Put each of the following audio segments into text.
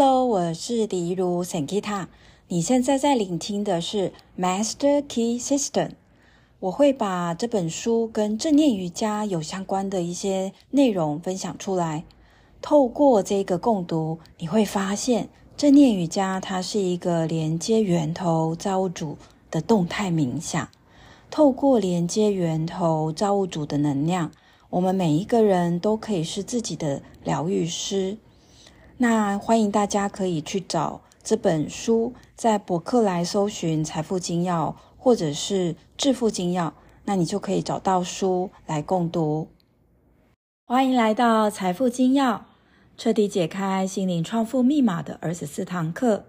Hello，我是李如 Sankita。你现在在聆听的是 Master Key System。我会把这本书跟正念瑜伽有相关的一些内容分享出来。透过这个共读，你会发现正念瑜伽它是一个连接源头造物主的动态冥想。透过连接源头造物主的能量，我们每一个人都可以是自己的疗愈师。那欢迎大家可以去找这本书，在博客来搜寻《财富金要》或者是《致富金要》，那你就可以找到书来共读。欢迎来到《财富金要》，彻底解开心灵创富密码的二十四堂课。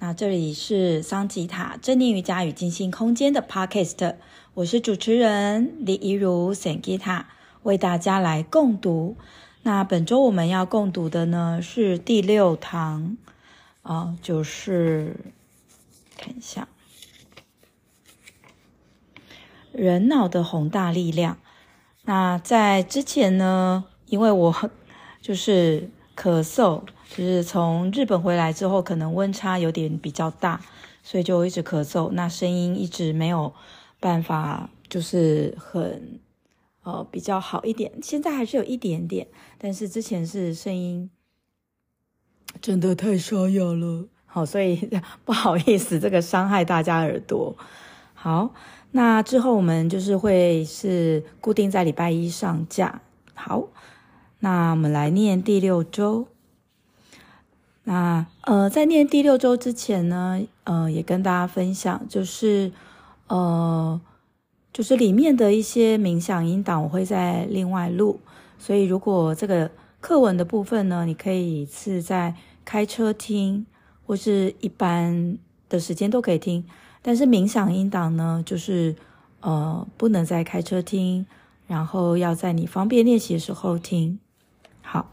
那这里是桑吉塔正念瑜伽与静心空间的 Podcast，我是主持人李怡如 Sangita，为大家来共读。那本周我们要共读的呢是第六堂，啊、就是看一下人脑的宏大力量。那在之前呢，因为我就是咳嗽，就是从日本回来之后，可能温差有点比较大，所以就一直咳嗽，那声音一直没有办法，就是很。呃，比较好一点，现在还是有一点点，但是之前是声音 真的太沙哑了，好，所以 不好意思，这个伤害大家耳朵。好，那之后我们就是会是固定在礼拜一上架。好，那我们来念第六周。那呃，在念第六周之前呢，呃，也跟大家分享，就是呃。就是里面的一些冥想音档，我会再另外录。所以如果这个课文的部分呢，你可以是在开车听，或是一般的时间都可以听。但是冥想音档呢，就是呃不能在开车听，然后要在你方便练习的时候听。好，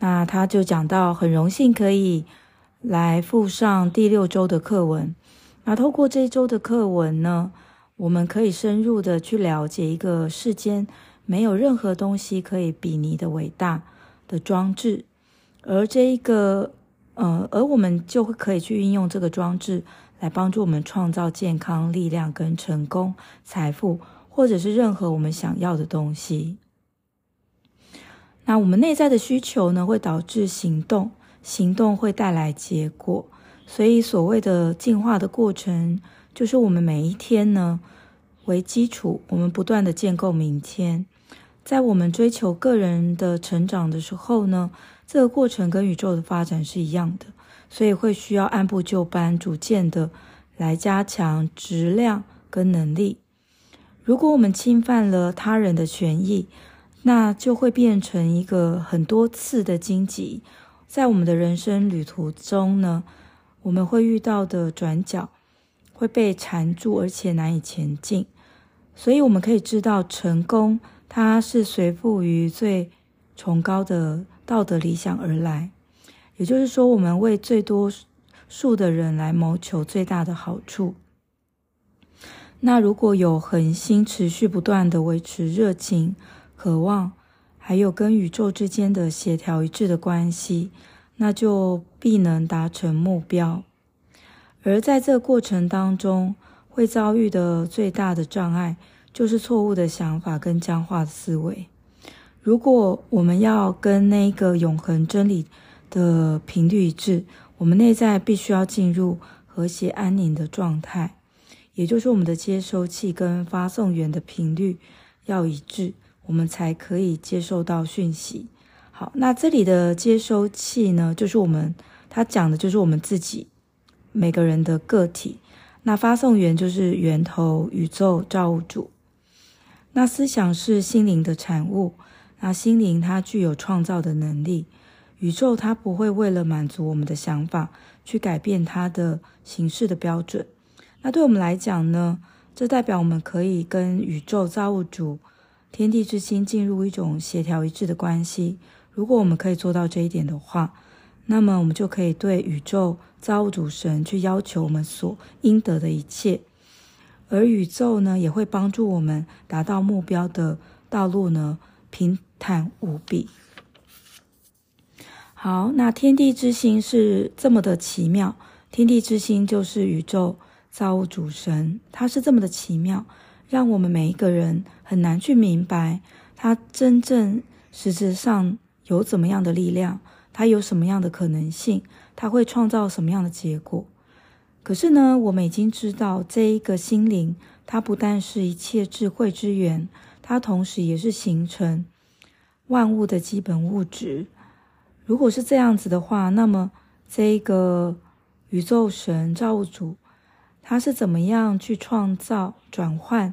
那他就讲到，很荣幸可以来附上第六周的课文。那透过这一周的课文呢，我们可以深入的去了解一个世间没有任何东西可以比拟的伟大的装置，而这一个，呃，而我们就会可以去运用这个装置来帮助我们创造健康、力量跟成功、财富，或者是任何我们想要的东西。那我们内在的需求呢，会导致行动，行动会带来结果，所以所谓的进化的过程。就是我们每一天呢为基础，我们不断的建构明天。在我们追求个人的成长的时候呢，这个过程跟宇宙的发展是一样的，所以会需要按部就班、逐渐的来加强质量跟能力。如果我们侵犯了他人的权益，那就会变成一个很多次的荆棘，在我们的人生旅途中呢，我们会遇到的转角。会被缠住，而且难以前进。所以我们可以知道，成功它是随附于最崇高的道德理想而来。也就是说，我们为最多数的人来谋求最大的好处。那如果有恒心、持续不断的维持热情、渴望，还有跟宇宙之间的协调一致的关系，那就必能达成目标。而在这过程当中，会遭遇的最大的障碍，就是错误的想法跟僵化的思维。如果我们要跟那个永恒真理的频率一致，我们内在必须要进入和谐安宁的状态，也就是我们的接收器跟发送源的频率要一致，我们才可以接受到讯息。好，那这里的接收器呢，就是我们，他讲的就是我们自己。每个人的个体，那发送源就是源头、宇宙、造物主。那思想是心灵的产物，那心灵它具有创造的能力。宇宙它不会为了满足我们的想法去改变它的形式的标准。那对我们来讲呢，这代表我们可以跟宇宙、造物主、天地之心进入一种协调一致的关系。如果我们可以做到这一点的话，那么我们就可以对宇宙造物主神去要求我们所应得的一切，而宇宙呢也会帮助我们达到目标的道路呢平坦无比。好，那天地之心是这么的奇妙，天地之心就是宇宙造物主神，他是这么的奇妙，让我们每一个人很难去明白他真正实质上有怎么样的力量，他有什么样的可能性，它会创造什么样的结果。可是呢，我们已经知道这一个心灵，它不但是一切智慧之源，它同时也是形成万物的基本物质。如果是这样子的话，那么这一个宇宙神造物主，他是怎么样去创造、转换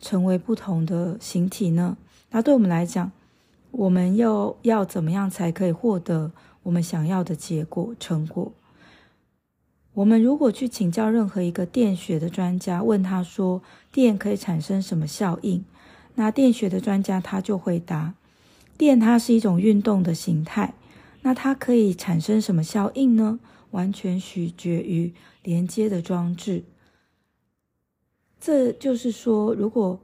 成为不同的形体呢？那对我们来讲，我们又要怎么样才可以获得我们想要的结果、成果？我们如果去请教任何一个电学的专家，问他说电可以产生什么效应，那电学的专家他就回答：电它是一种运动的形态，那它可以产生什么效应呢？完全取决于连接的装置。这就是说，如果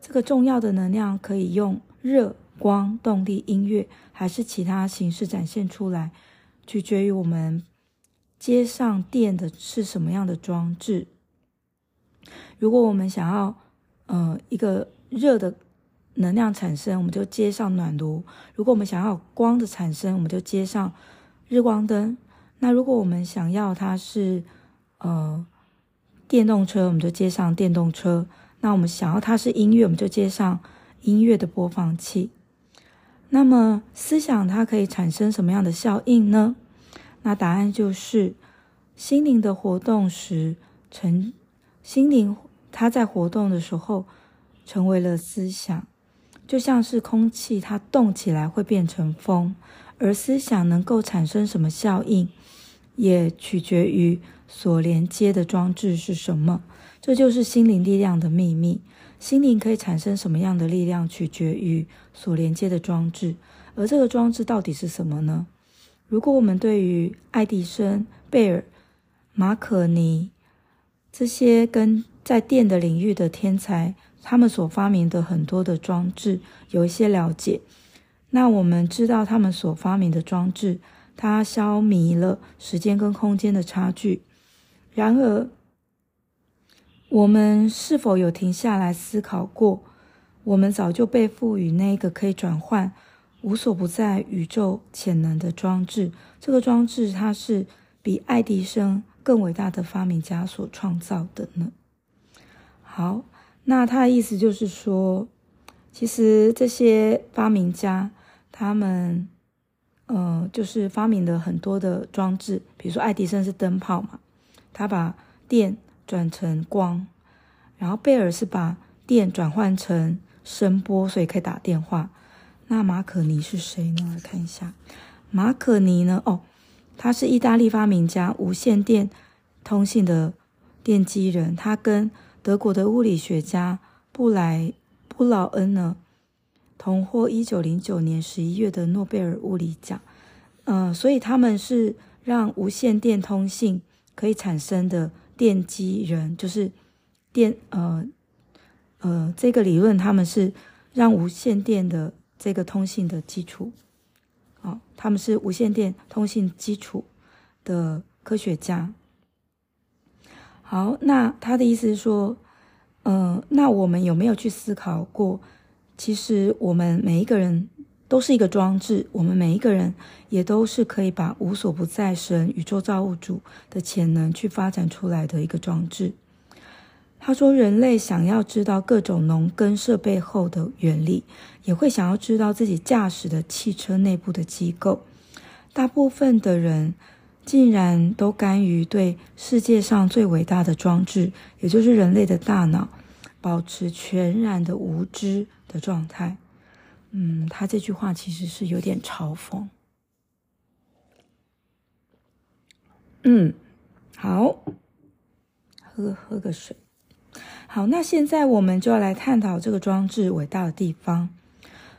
这个重要的能量可以用热、光、动力、音乐，还是其他形式展现出来，取决于我们。接上电的是什么样的装置？如果我们想要，呃，一个热的能量产生，我们就接上暖炉；如果我们想要光的产生，我们就接上日光灯。那如果我们想要它是，呃，电动车，我们就接上电动车。那我们想要它是音乐，我们就接上音乐的播放器。那么思想它可以产生什么样的效应呢？那答案就是，心灵的活动时成，心灵它在活动的时候成为了思想，就像是空气它动起来会变成风，而思想能够产生什么效应，也取决于所连接的装置是什么。这就是心灵力量的秘密。心灵可以产生什么样的力量，取决于所连接的装置，而这个装置到底是什么呢？如果我们对于爱迪生、贝尔、马可尼这些跟在电的领域的天才，他们所发明的很多的装置有一些了解，那我们知道他们所发明的装置，它消弭了时间跟空间的差距。然而，我们是否有停下来思考过？我们早就被赋予那个可以转换。无所不在宇宙潜能的装置，这个装置它是比爱迪生更伟大的发明家所创造的呢。好，那他的意思就是说，其实这些发明家他们，呃，就是发明了很多的装置，比如说爱迪生是灯泡嘛，他把电转成光，然后贝尔是把电转换成声波，所以可以打电话。那马可尼是谁呢？来看一下，马可尼呢？哦，他是意大利发明家，无线电通信的奠基人。他跟德国的物理学家布莱布劳恩呢，同获一九零九年十一月的诺贝尔物理奖。嗯、呃，所以他们是让无线电通信可以产生的奠基人，就是电呃呃这个理论，他们是让无线电的。这个通信的基础，哦，他们是无线电通信基础的科学家。好，那他的意思是说，嗯、呃，那我们有没有去思考过？其实我们每一个人都是一个装置，我们每一个人也都是可以把无所不在神宇宙造物主的潜能去发展出来的一个装置。他说：“人类想要知道各种农耕设备后的原理，也会想要知道自己驾驶的汽车内部的机构。大部分的人竟然都甘于对世界上最伟大的装置，也就是人类的大脑，保持全然的无知的状态。”嗯，他这句话其实是有点嘲讽。嗯，好，喝喝个水。好，那现在我们就要来探讨这个装置伟大的地方。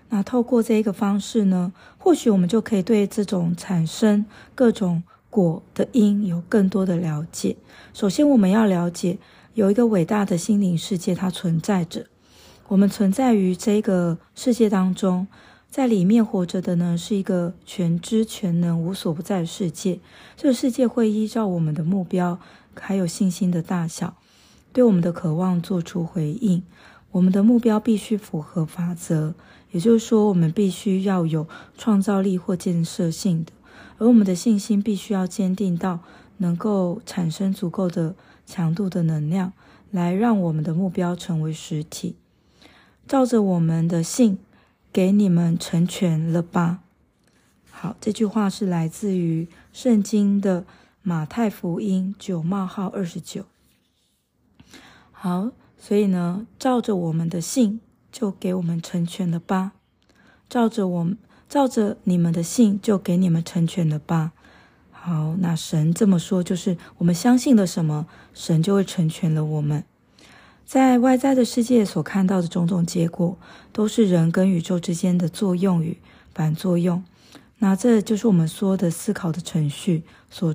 那透过这一个方式呢，或许我们就可以对这种产生各种果的因有更多的了解。首先，我们要了解有一个伟大的心灵世界，它存在着。我们存在于这个世界当中，在里面活着的呢，是一个全知全能、无所不在的世界。这个世界会依照我们的目标，还有信心的大小，对我们的渴望做出回应。我们的目标必须符合法则，也就是说，我们必须要有创造力或建设性的，而我们的信心必须要坚定到能够产生足够的强度的能量，来让我们的目标成为实体。照着我们的信，给你们成全了吧。好，这句话是来自于圣经的马太福音九冒号二十九。好。所以呢，照着我们的信，就给我们成全了吧。照着我，照着你们的信，就给你们成全了吧。好，那神这么说，就是我们相信了什么，神就会成全了我们。在外在的世界所看到的种种结果，都是人跟宇宙之间的作用与反作用。那这就是我们说的思考的程序所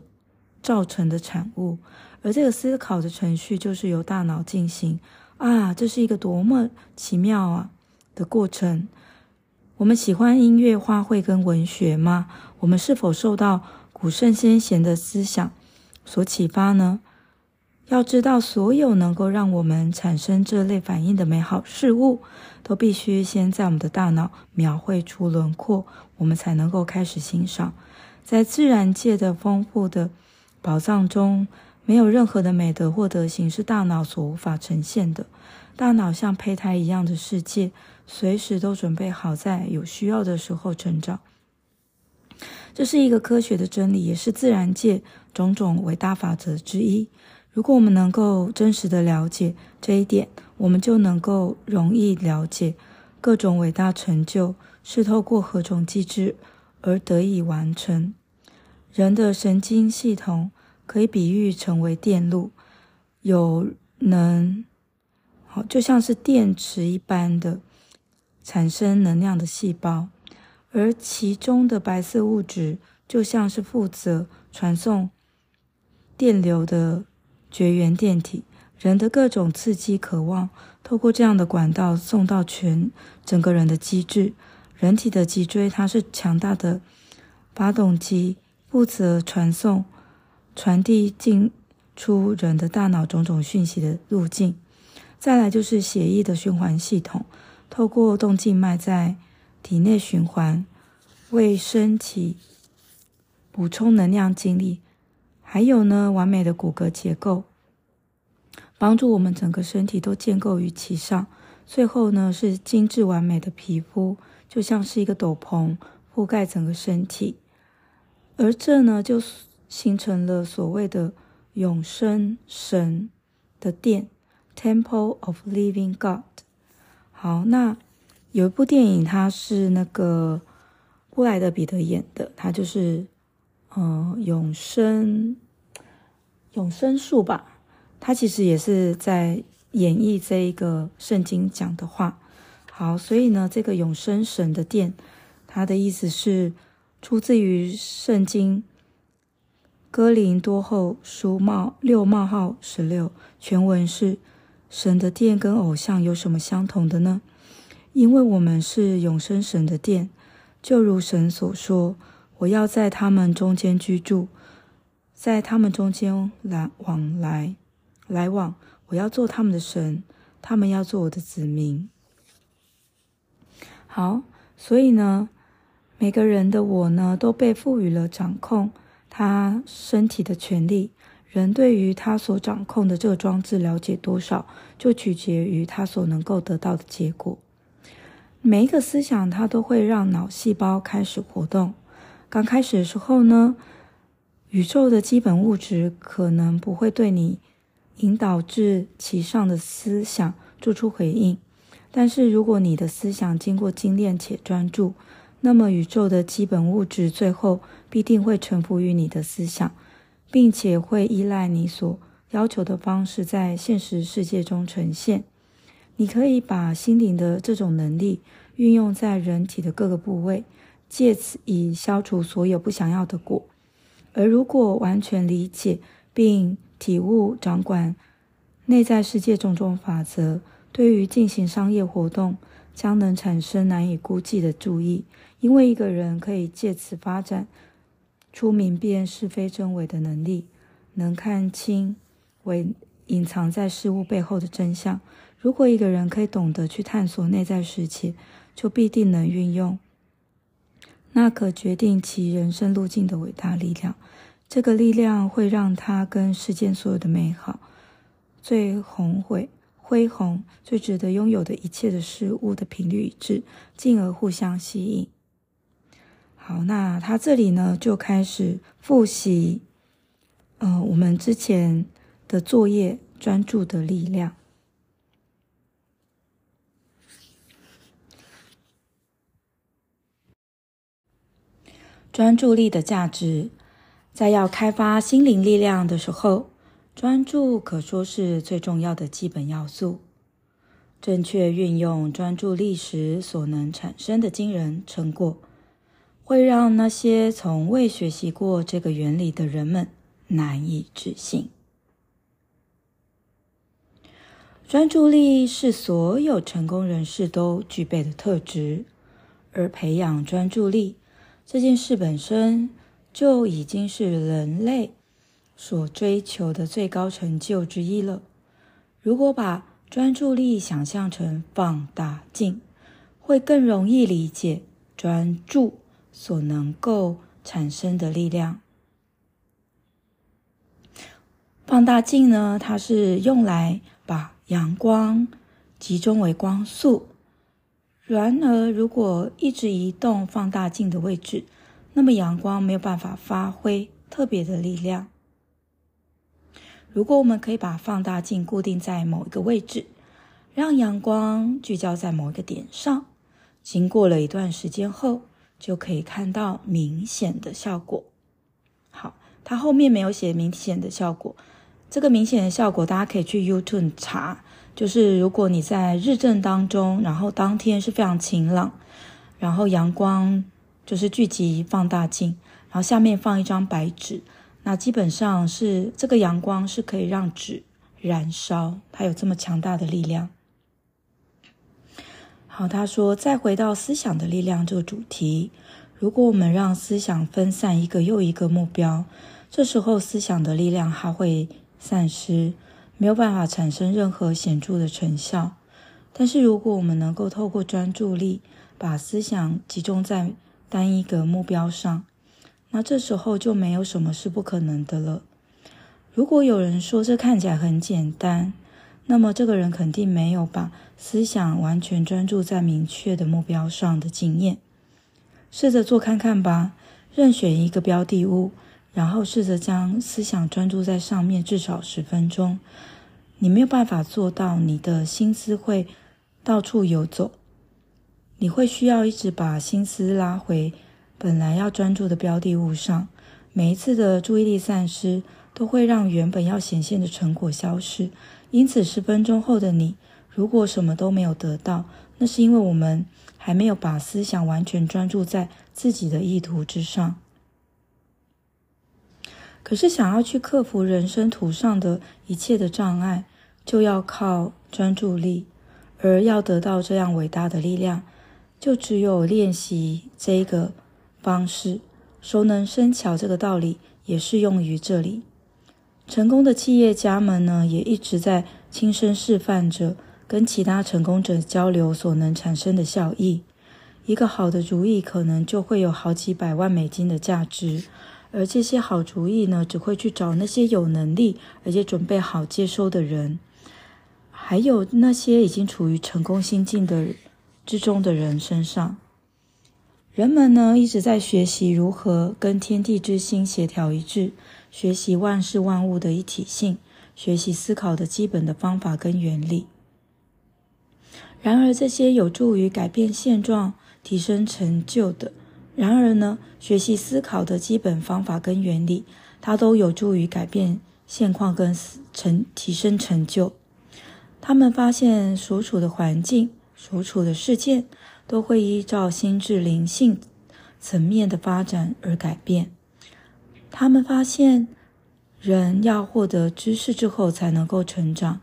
造成的产物。而这个思考的程序就是由大脑进行啊，这是一个多么奇妙啊的过程。我们喜欢音乐、画绘跟文学吗？我们是否受到古圣先贤的思想所启发呢？要知道，所有能够让我们产生这类反应的美好事物，都必须先在我们的大脑描绘出轮廓，我们才能够开始欣赏。在自然界的丰富的宝藏中。没有任何的美德或德行是大脑所无法呈现的。大脑像胚胎一样的世界，随时都准备好在有需要的时候成长。这是一个科学的真理，也是自然界种种伟大法则之一。如果我们能够真实的了解这一点，我们就能够容易了解各种伟大成就是透过何种机制而得以完成。人的神经系统。可以比喻成为电路，有能，好，就像是电池一般的产生能量的细胞，而其中的白色物质就像是负责传送电流的绝缘电体。人的各种刺激、渴望，透过这样的管道送到全整个人的机制。人体的脊椎，它是强大的发动机，负责传送。传递进出人的大脑种种讯息的路径，再来就是血液的循环系统，透过动静脉在体内循环，为身体补充能量精力。还有呢，完美的骨骼结构，帮助我们整个身体都建构于其上。最后呢，是精致完美的皮肤，就像是一个斗篷覆盖整个身体，而这呢，就。形成了所谓的永生神的殿 （Temple of Living God）。好，那有一部电影，它是那个布莱德彼特演的，它就是嗯永生永生树吧。它其实也是在演绎这一个圣经讲的话。好，所以呢，这个永生神的殿，它的意思是出自于圣经。哥林多后书冒六冒号十六，全文是：神的殿跟偶像有什么相同的呢？因为我们是永生神的殿，就如神所说：“我要在他们中间居住，在他们中间来往来来往，我要做他们的神，他们要做我的子民。”好，所以呢，每个人的我呢，都被赋予了掌控。他身体的权利，人对于他所掌控的这个装置了解多少，就取决于他所能够得到的结果。每一个思想，它都会让脑细胞开始活动。刚开始的时候呢，宇宙的基本物质可能不会对你引导至其上的思想做出回应，但是如果你的思想经过精炼且专注，那么，宇宙的基本物质最后必定会臣服于你的思想，并且会依赖你所要求的方式在现实世界中呈现。你可以把心灵的这种能力运用在人体的各个部位，借此以消除所有不想要的果。而如果完全理解并体悟掌管内在世界种种法则，对于进行商业活动，将能产生难以估计的注意，因为一个人可以借此发展出明辨是非真伪的能力，能看清为隐藏在事物背后的真相。如果一个人可以懂得去探索内在世界，就必定能运用那可决定其人生路径的伟大力量。这个力量会让他跟世间所有的美好、最宏伟、恢宏、最值得拥有的一切的事物的频率一致，进而互相吸引。好，那他这里呢就开始复习，呃，我们之前的作业——专注的力量。专注力的价值，在要开发心灵力量的时候，专注可说是最重要的基本要素。正确运用专注力时所能产生的惊人成果，会让那些从未学习过这个原理的人们难以置信。专注力是所有成功人士都具备的特质，而培养专注力。这件事本身就已经是人类所追求的最高成就之一了。如果把专注力想象成放大镜，会更容易理解专注所能够产生的力量。放大镜呢，它是用来把阳光集中为光束。然而，如果一直移动放大镜的位置，那么阳光没有办法发挥特别的力量。如果我们可以把放大镜固定在某一个位置，让阳光聚焦在某一个点上，经过了一段时间后，就可以看到明显的效果。好，它后面没有写明显的效果，这个明显的效果大家可以去 YouTube 查。就是如果你在日正当中，然后当天是非常晴朗，然后阳光就是聚集放大镜，然后下面放一张白纸，那基本上是这个阳光是可以让纸燃烧，它有这么强大的力量。好，他说再回到思想的力量这个主题，如果我们让思想分散一个又一个目标，这时候思想的力量还会散失。没有办法产生任何显著的成效，但是如果我们能够透过专注力把思想集中在单一个目标上，那这时候就没有什么是不可能的了。如果有人说这看起来很简单，那么这个人肯定没有把思想完全专注在明确的目标上的经验。试着做看看吧，任选一个标的物。然后试着将思想专注在上面至少十分钟。你没有办法做到，你的心思会到处游走。你会需要一直把心思拉回本来要专注的标的物上。每一次的注意力散失，都会让原本要显现的成果消失。因此，十分钟后的你，如果什么都没有得到，那是因为我们还没有把思想完全专注在自己的意图之上。可是，想要去克服人生途上的一切的障碍，就要靠专注力。而要得到这样伟大的力量，就只有练习这个方式。熟能生巧这个道理也适用于这里。成功的企业家们呢，也一直在亲身示范着跟其他成功者交流所能产生的效益。一个好的主意，可能就会有好几百万美金的价值。而这些好主意呢，只会去找那些有能力而且准备好接收的人，还有那些已经处于成功心境的之中的人身上。人们呢，一直在学习如何跟天地之心协调一致，学习万事万物的一体性，学习思考的基本的方法跟原理。然而，这些有助于改变现状、提升成就的。然而呢，学习思考的基本方法跟原理，它都有助于改变现况跟成提升成就。他们发现所处的环境、所处的事件，都会依照心智灵性层面的发展而改变。他们发现，人要获得知识之后才能够成长，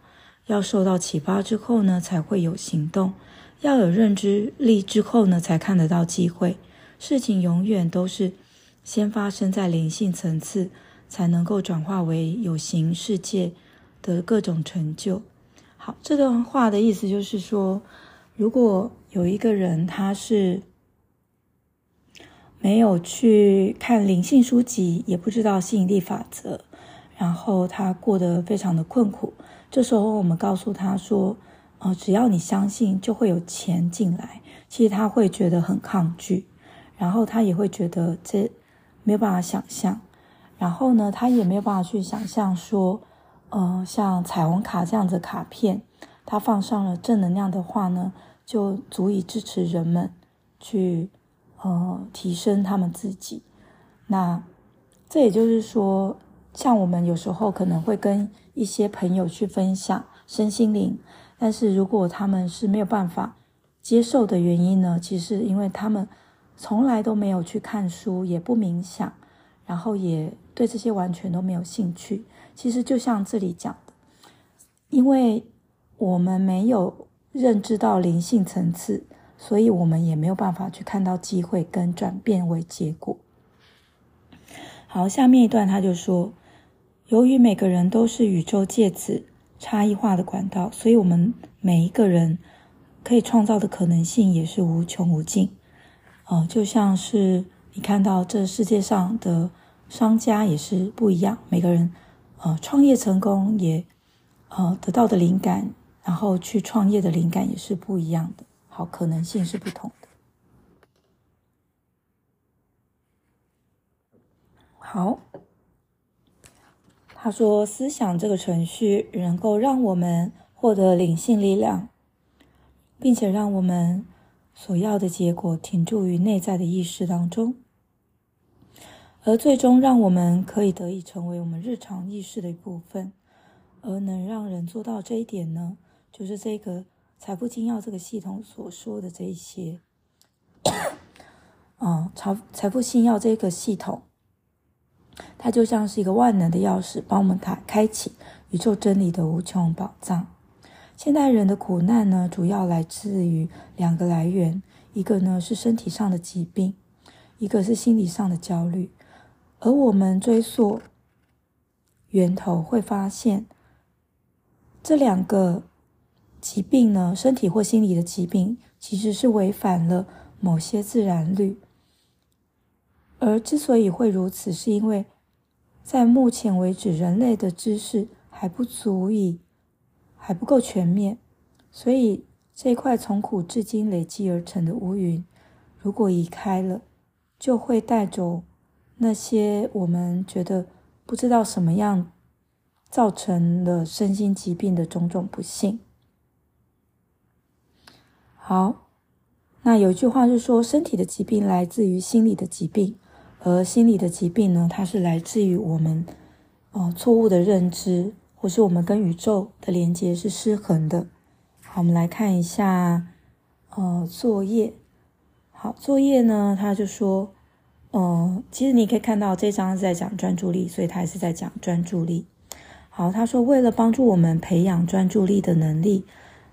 要受到启发之后呢，才会有行动。要有认知力之后呢，才看得到机会。事情永远都是先发生在灵性层次，才能够转化为有形世界的各种成就。好，这段话的意思就是说，如果有一个人他是没有去看灵性书籍，也不知道吸引力法则，然后他过得非常的困苦，这时候我们告诉他说，呃，只要你相信，就会有钱进来。其实他会觉得很抗拒，然后他也会觉得这没有办法想象，然后呢，他也没有办法去想象说，呃，像彩虹卡这样子卡片，它放上了正能量的话呢，就足以支持人们去呃提升他们自己。那这也就是说，像我们有时候可能会跟一些朋友去分享身心灵。但是如果他们是没有办法接受的原因呢？其实因为他们从来都没有去看书，也不冥想，然后也对这些完全都没有兴趣。其实就像这里讲的，因为我们没有认知到灵性层次，所以我们也没有办法去看到机会跟转变为结果。好，下面一段他就说，由于每个人都是宇宙介质。差异化的管道，所以我们每一个人可以创造的可能性也是无穷无尽。哦、就像是你看到这世界上的商家也是不一样，每个人呃创业成功也呃得到的灵感，然后去创业的灵感也是不一样的。好，可能性是不同的。好。他说：“思想这个程序能够让我们获得灵性力量，并且让我们所要的结果停驻于内在的意识当中，而最终让我们可以得以成为我们日常意识的一部分。而能让人做到这一点呢，就是这个财富金钥这个系统所说的这一些。啊，财财富星耀这个系统。”它就像是一个万能的钥匙，帮我们打开启宇宙真理的无穷宝藏。现代人的苦难呢，主要来自于两个来源，一个呢是身体上的疾病，一个是心理上的焦虑。而我们追溯源头，会发现这两个疾病呢，身体或心理的疾病，其实是违反了某些自然律。而之所以会如此，是因为在目前为止，人类的知识还不足以，还不够全面，所以这块从古至今累积而成的乌云，如果移开了，就会带走那些我们觉得不知道什么样造成了身心疾病的种种不幸。好，那有句话是说，身体的疾病来自于心理的疾病。而心理的疾病呢，它是来自于我们，呃，错误的认知，或是我们跟宇宙的连接是失衡的。好，我们来看一下，呃，作业。好，作业呢，他就说，呃，其实你可以看到这张是在讲专注力，所以他还是在讲专注力。好，他说为了帮助我们培养专注力的能力，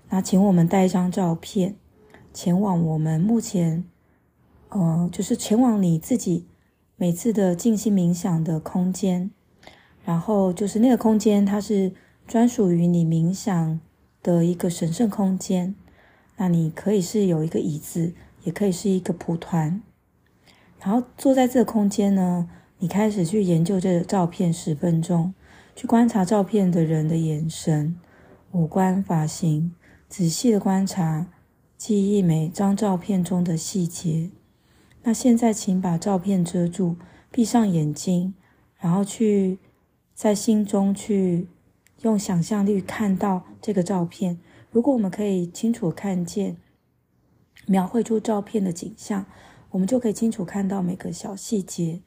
那请我们带一张照片，前往我们目前，呃，就是前往你自己。每次的静心冥想的空间，然后就是那个空间，它是专属于你冥想的一个神圣空间。那你可以是有一个椅子，也可以是一个蒲团，然后坐在这个空间呢，你开始去研究这个照片十分钟，去观察照片的人的眼神、五官、发型，仔细的观察，记忆每张照片中的细节。那现在，请把照片遮住，闭上眼睛，然后去在心中去用想象力看到这个照片。如果我们可以清楚看见、描绘出照片的景象，我们就可以清楚看到每个小细节。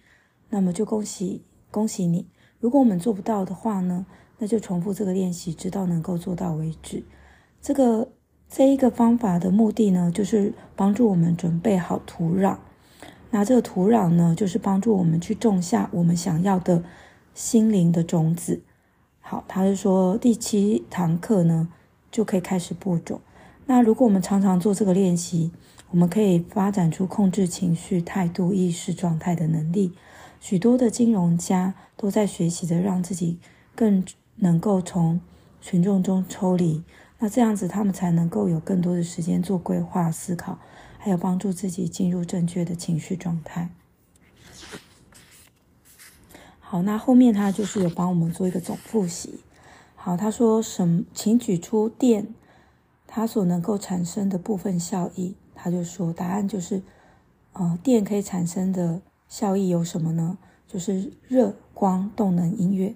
那么就恭喜恭喜你。如果我们做不到的话呢，那就重复这个练习，直到能够做到为止。这个这一个方法的目的呢，就是帮助我们准备好土壤。那这个土壤呢，就是帮助我们去种下我们想要的心灵的种子。好，他是说第七堂课呢就可以开始播种。那如果我们常常做这个练习，我们可以发展出控制情绪、态度、意识状态的能力。许多的金融家都在学习着让自己更能够从群众中抽离，那这样子他们才能够有更多的时间做规划、思考，还有帮助自己进入正确的情绪状态。好，那后面他就是有帮我们做一个总复习。好，他说什？请举出电它所能够产生的部分效益。他就说答案就是，呃，电可以产生的效益有什么呢？就是热、光、动能、音乐。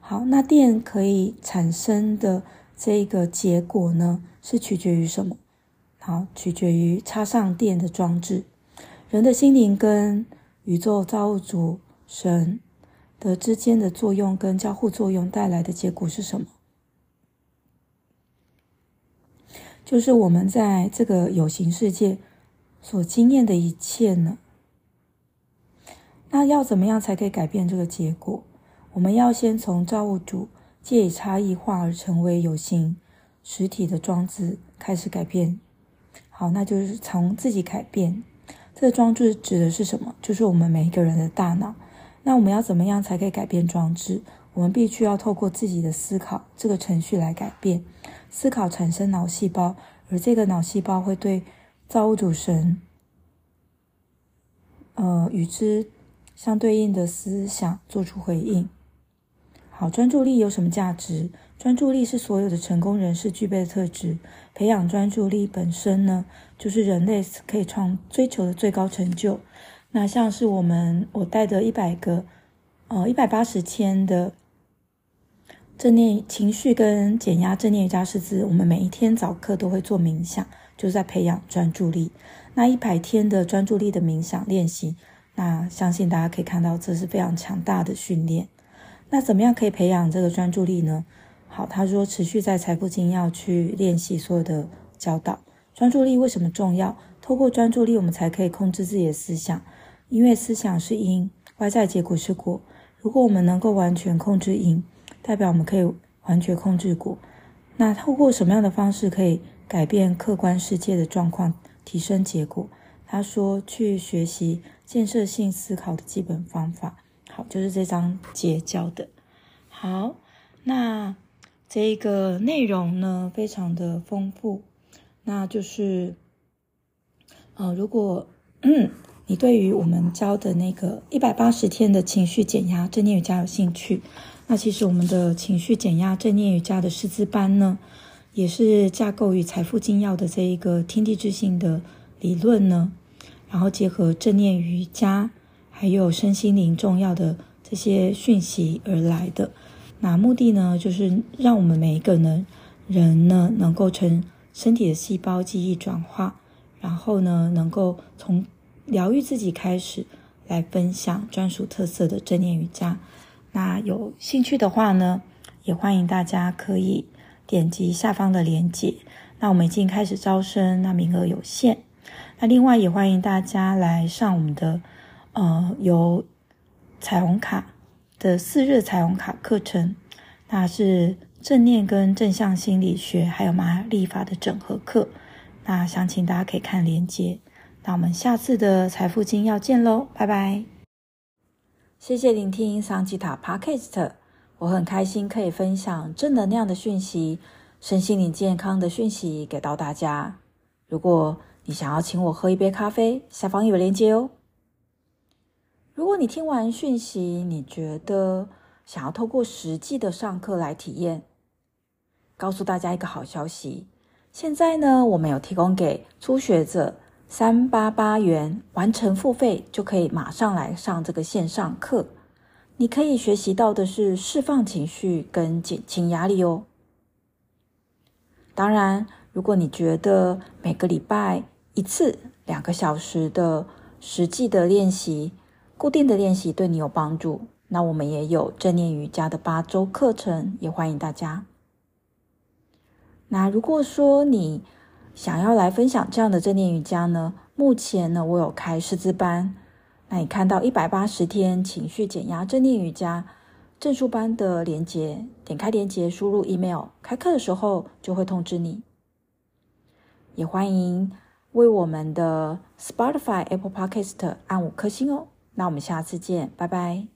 好，那电可以产生的这个结果呢，是取决于什么？好，取决于插上电的装置。人的心灵跟宇宙造物主神的之间的作用跟交互作用带来的结果是什么？就是我们在这个有形世界所经验的一切呢。那要怎么样才可以改变这个结果？我们要先从造物主借以差异化而成为有形实体的装置开始改变。好，那就是从自己改变。这个装置指的是什么？就是我们每一个人的大脑。那我们要怎么样才可以改变装置？我们必须要透过自己的思考这个程序来改变。思考产生脑细胞，而这个脑细胞会对造物主神，呃，与之相对应的思想做出回应。好，专注力有什么价值？专注力是所有的成功人士具备的特质。培养专注力本身呢，就是人类可以创追求的最高成就。那像是我们我带的一百个，呃，一百八十天的正念情绪跟减压正念瑜伽师资，我们每一天早课都会做冥想，就是在培养专注力。那一百天的专注力的冥想练习，那相信大家可以看到，这是非常强大的训练。那怎么样可以培养这个专注力呢？好，他说持续在财富精要去练习所有的教导。专注力为什么重要？透过专注力，我们才可以控制自己的思想。因为思想是因，外在结果是果。如果我们能够完全控制因，代表我们可以完全控制果。那透过什么样的方式可以改变客观世界的状况，提升结果？他说去学习建设性思考的基本方法。好，就是这章结教的。好，那这个内容呢，非常的丰富。那就是，呃，如果嗯。你对于我们教的那个一百八十天的情绪减压正念瑜伽有兴趣？那其实我们的情绪减压正念瑜伽的师资班呢，也是架构于财富精要的这一个天地之性的理论呢，然后结合正念瑜伽还有身心灵重要的这些讯息而来的。那目的呢，就是让我们每一个人人呢，能够从身体的细胞记忆转化，然后呢，能够从疗愈自己，开始来分享专属特色的正念瑜伽。那有兴趣的话呢，也欢迎大家可以点击下方的链接。那我们已经开始招生，那名额有限。那另外也欢迎大家来上我们的呃有彩虹卡的四日彩虹卡课程，那是正念跟正向心理学还有玛雅历法的整合课。那详情大家可以看链接。那我们下次的财富经要见喽，拜拜！谢谢聆听桑吉塔 Podcast，我很开心可以分享正能量的讯息、身心灵健康的讯息给到大家。如果你想要请我喝一杯咖啡，下方有链接哦。如果你听完讯息，你觉得想要透过实际的上课来体验，告诉大家一个好消息，现在呢，我们有提供给初学者。三八八元完成付费就可以马上来上这个线上课，你可以学习到的是释放情绪跟减轻压力哦。当然，如果你觉得每个礼拜一次两个小时的实际的练习、固定的练习对你有帮助，那我们也有正念瑜伽的八周课程，也欢迎大家。那如果说你想要来分享这样的正念瑜伽呢？目前呢，我有开师资班。那你看到一百八十天情绪减压正念瑜伽证书班的链接，点开链接，输入 email，开课的时候就会通知你。也欢迎为我们的 Spotify、Apple Podcast 按五颗星哦。那我们下次见，拜拜。